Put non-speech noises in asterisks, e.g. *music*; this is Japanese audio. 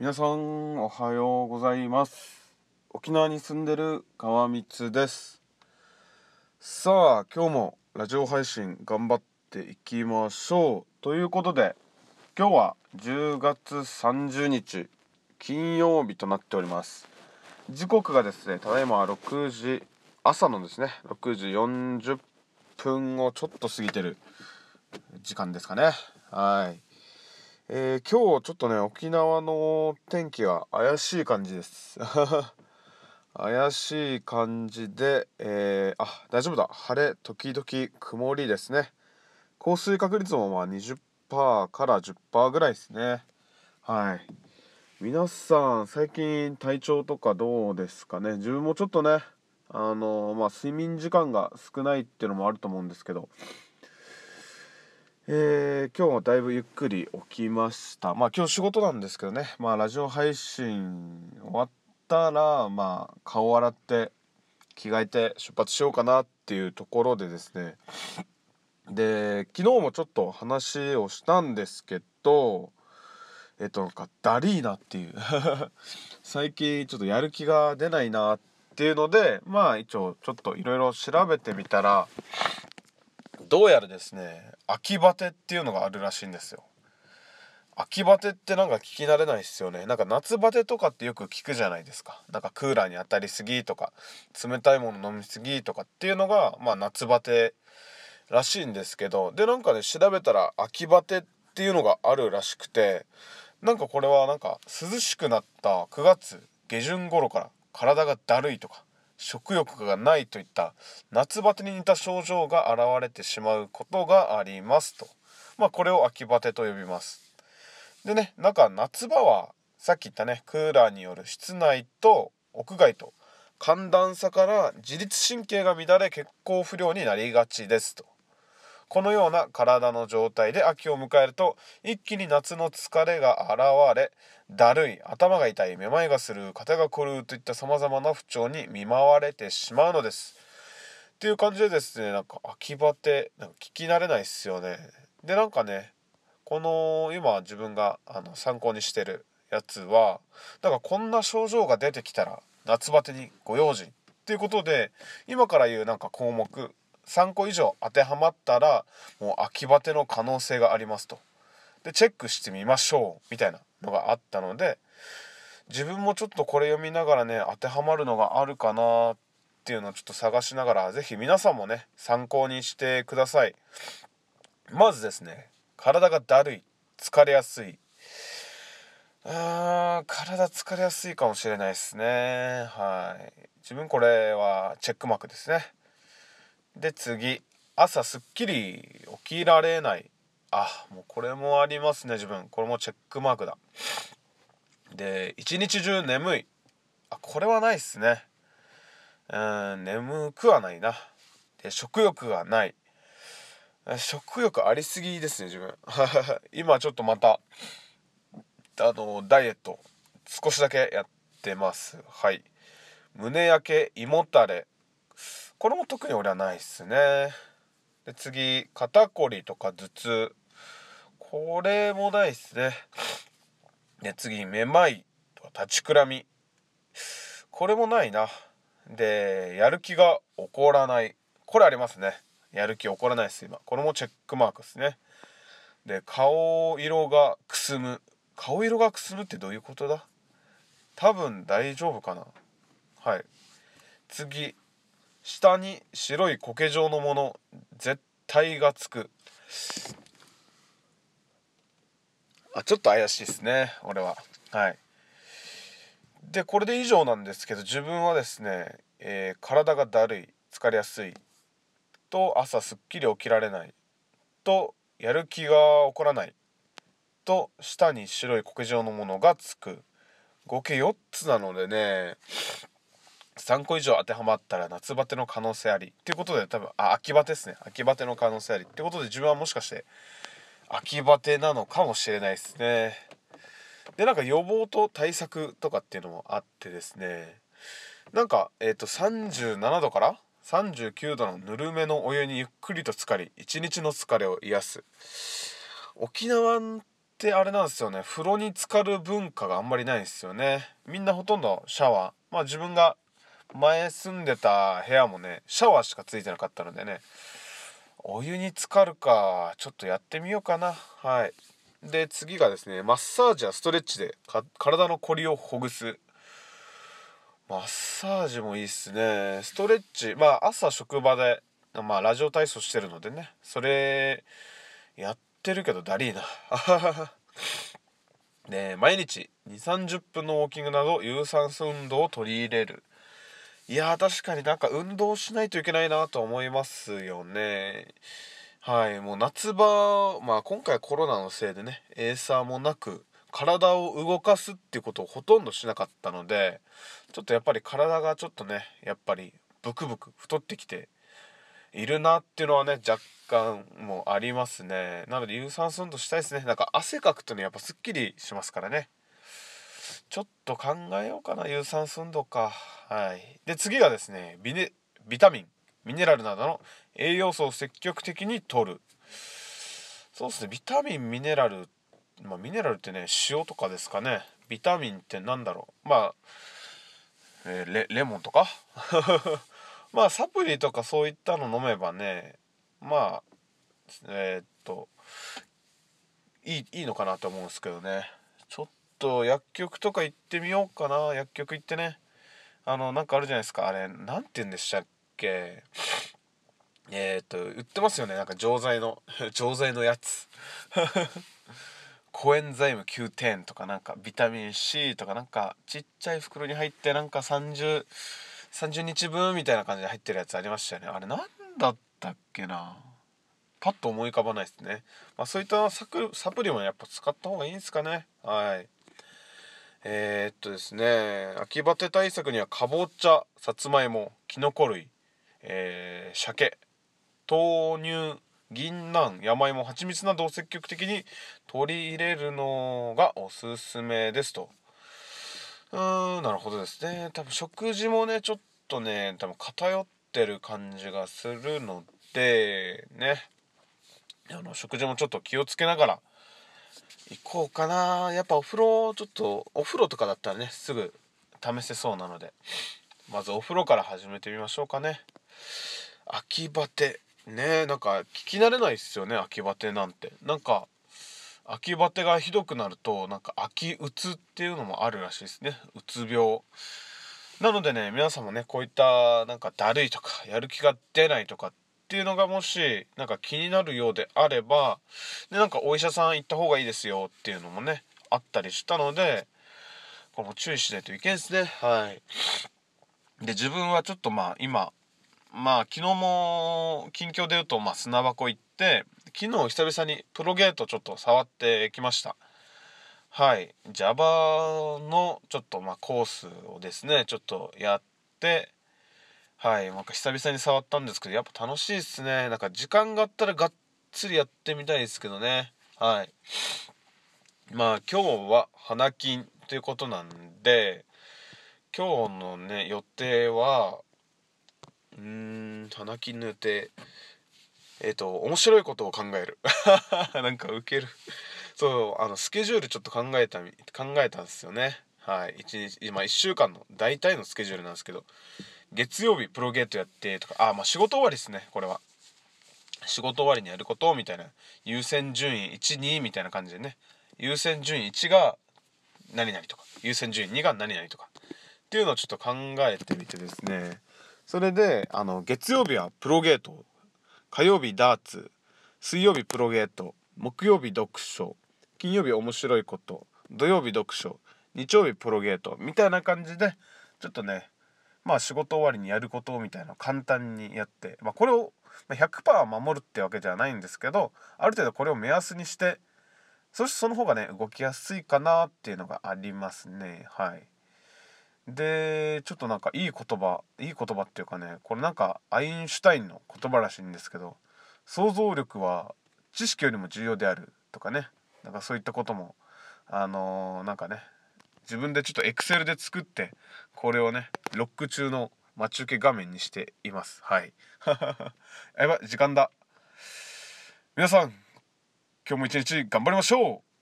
皆さんおはようございます。沖縄に住んでる川光です。さあ今日もラジオ配信頑張っていきましょう。ということで今日は10月30日金曜日となっております。時刻がですねただいま6時朝のですね6時40分をちょっと過ぎてる時間ですかね。はい。えー、今日ちょっとね沖縄の天気が怪しい感じです。*laughs* 怪しい感じで、えー、あ大丈夫だ。晴れ時々曇りですね。降水確率もまあ20%から10%ぐらいですね。はい。皆さん最近体調とかどうですかね？自分もちょっとねあのまあ睡眠時間が少ないっていうのもあると思うんですけど。えー、今日はだいぶゆっくり起きました。まあ今日仕事なんですけどね。まあラジオ配信終わったらまあ顔洗って着替えて出発しようかなっていうところでですね。で昨日もちょっと話をしたんですけどえっとなんかダリーナっていう *laughs* 最近ちょっとやる気が出ないなっていうのでまあ一応ちょっといろいろ調べてみたらどうやらですね秋バテっていうのがあるらしいんですよ。秋バテってなんか聞き慣れないですよね。なんか夏バテとかってよく聞くじゃないですか。なんかクーラーに当たりすぎとか冷たいもの飲みすぎとかっていうのがまあ夏バテらしいんですけど。でなんかね調べたら秋バテっていうのがあるらしくてなんかこれはなんか涼しくなった9月下旬頃から体がだるいとか食欲がないといった夏バテに似た症状が現れてしまうことがありますと。まあこれを秋バテと呼びます。でね、なんか夏場はさっき言ったね、クーラーによる室内と屋外と寒暖差から自律神経が乱れ血行不良になりがちですと。このような体の状態で秋を迎えると一気に夏の疲れが現れだるい頭が痛いめまいがする肩が凝るといったさまざまな不調に見舞われてしまうのです。っていう感じでですねなんか秋バテなんか聞き慣れないっすよね。でなんかねこの今自分があの参考にしてるやつはなんかこんな症状が出てきたら夏バテにご用心っていうことで今から言うなんか項目3個以上当てはまったらもう秋バテの可能性がありますと。でチェックしてみましょうみたいなのがあったので自分もちょっとこれ読みながらね当てはまるのがあるかなっていうのをちょっと探しながら是非皆さんもね参考にしてください。まずですね体がだるい疲れやすいあー体疲れやすいかもしれないですねはい自分これはチェックマークですねで次。朝すっきり起きられない。あもうこれもありますね自分。これもチェックマークだ。で一日中眠い。あこれはないっすね。うん眠くはないな。で食欲がない。食欲ありすぎですね自分。*laughs* 今ちょっとまたあのダイエット少しだけやってます。はい。胸焼け胃もたれ。これも特に俺はないっすね。で次肩こりとか頭痛。これもないっすね。で次めまいとか立ちくらみ。これもないな。でやる気が起こらない。これありますね。やる気起こらないです今。これもチェックマークですね。で顔色がくすむ。顔色がくすむってどういうことだ？多分大丈夫かな。はい。次下に白い苔状のもの絶対がつく。あちょっと怪しいですね俺は。はい。でこれで以上なんですけど自分はですね、えー、体がだるい疲れやすいと朝すっきり起きられないとやる気が起こらないと下に白い苔状のものがつく。合計4つなのでね3個以上当てはまったら夏バテの可能性ありっていうことで多分あ秋バテですね。秋バテの可能性ありってことで自分はもしかして秋バテなのかもしれないですね。でなんか予防と対策とかっていうのもあってですね。なんかえっ、ー、と37度から39度のぬるめのお湯にゆっくりと浸かり一日の疲れを癒す。沖縄ってあれなんですよね。風呂に浸かる文化があんまりないんですよね。みんなほとんどシャワー。まあ自分が前住んでた部屋もねシャワーしかついてなかったのでねお湯に浸かるかちょっとやってみようかな。はい。で次がですねマッサージやストレッチで体のこりをほぐす。マッサージもいいっすね。ストレッチまあ朝職場でまあラジオ体操してるのでねそれやってるけどダリーな。*laughs* で毎日2 3 0分のウォーキングなど有酸素運動を取り入れる。いや確かになんか運動しないといけないなと思いますよね。はいもう夏場まあ今回コロナのせいでねエーサーもなく体を動かすっていうことをほとんどしなかったのでちょっとやっぱり体がちょっとねやっぱりブクブク太ってきているなっていうのはね若干もうありますね。なので有酸素運動したいですね。なんか汗かくとねやっぱすっきりしますからね。ちょっと考えようかな有酸素運動か。はい。で次がですねビネビタミンミネラルなどの栄養素を積極的に摂る。そうですねビタミンミネラルまあミネラルってね塩とかですかね。ビタミンって何だろう。まあ、えー、レレモンとか？*laughs* まあサプリとかそういったの飲めばねまあえー、っといいいいのかなと思うんですけどね。ちょっと薬局とか行ってみようかな。薬局行ってね。あのなんかあるじゃないですか。あれ何て言うんでしたっけ。えっ、と売ってますよね。なんか錠剤の *laughs* 錠剤のやつ。*laughs* コエンザイム9点とかなんかビタミン C とかなんかちっちゃい袋に入ってなんか30 30日分みたいな感じで入ってるやつありましたよね。あれ何だったっけな。パッと思い浮かばないですね、まあ、そういったササプリもやっぱ使った方がいいんですかね。はい。えー、っとですね秋バテ対策にはかぼちゃさつまいもきのこ類、えー、鮭豆乳銀杏山芋蜂蜜などを積極的に取り入れるのがおすすめですと。うーんなるほどですね。多分食事もねちょっとね多分偏ってる感じがするのでね。あの食事もちょっと気をつけながら行こうかな。やっぱお風呂ちょっとお風呂とかだったらねすぐ試せそうなので。まずお風呂から始めてみましょうかね。秋バテ。ねなんか聞き慣れないっすよね秋バテなんて。なんか秋バテがひどくなるとなんか秋うつっていうのもあるらしいですね。うつ病。なのでね皆さんもねこういったなんかだるいとかやる気が出ないとかっていうのがもしなんか気になるようであればでなんかお医者さん行った方がいいですよっていうのもねあったりしたのでこれも注意しないといけんですね。はい。で自分はちょっとまあ今まあ昨日も近況で言うと、まあ、砂箱行って昨日久々にプロゲートちょっと触ってきました。はい。Java のちょっとまあコースをですねちょっとやってはいなんか久々に触ったんですけどやっぱ楽しいですね。なんか時間があったらがっつりやってみたいですけどね。はい。まあ今日は花金ということなんで今日のね予定はうーん花金の予定。えっ、ー、と面白いことを考える。*laughs* なんかウケる。そうあのスケジュールちょっと考えた考えたんですよね。はい。1日今1週間の大体のスケジュールなんですけど。月曜日プロゲートやってとかあまあ仕事終わりですねこれは。仕事終わりにやることみたいな。優先順位12みたいな感じでね。優先順位1が何々とか。優先順位2が何々とか。っていうのをちょっと考えてみてですね。それであの月曜日はプロゲート。火曜日ダーツ。水曜日プロゲート。木曜日読書。金曜日面白いこと。土曜日読書。日曜日プロゲート。みたいな感じでちょっとねまあ仕事終わりにやることみたいなのを簡単にやって、まあ、これを100%守るってわけではないんですけどある程度これを目安にしてそしてその方がね動きやすいかなっていうのがありますねはい。でちょっとなんかいい言葉いい言葉っていうかねこれなんかアインシュタインの言葉らしいんですけど想像力は知識よりも重要であるとかねなんかそういったこともあのー、なんかね自分でちょっとエクセルで作ってこれをねロック中の待ち受け画面にしています。はい。*laughs* やばい時間だ。皆さん今日も一日頑張りましょう。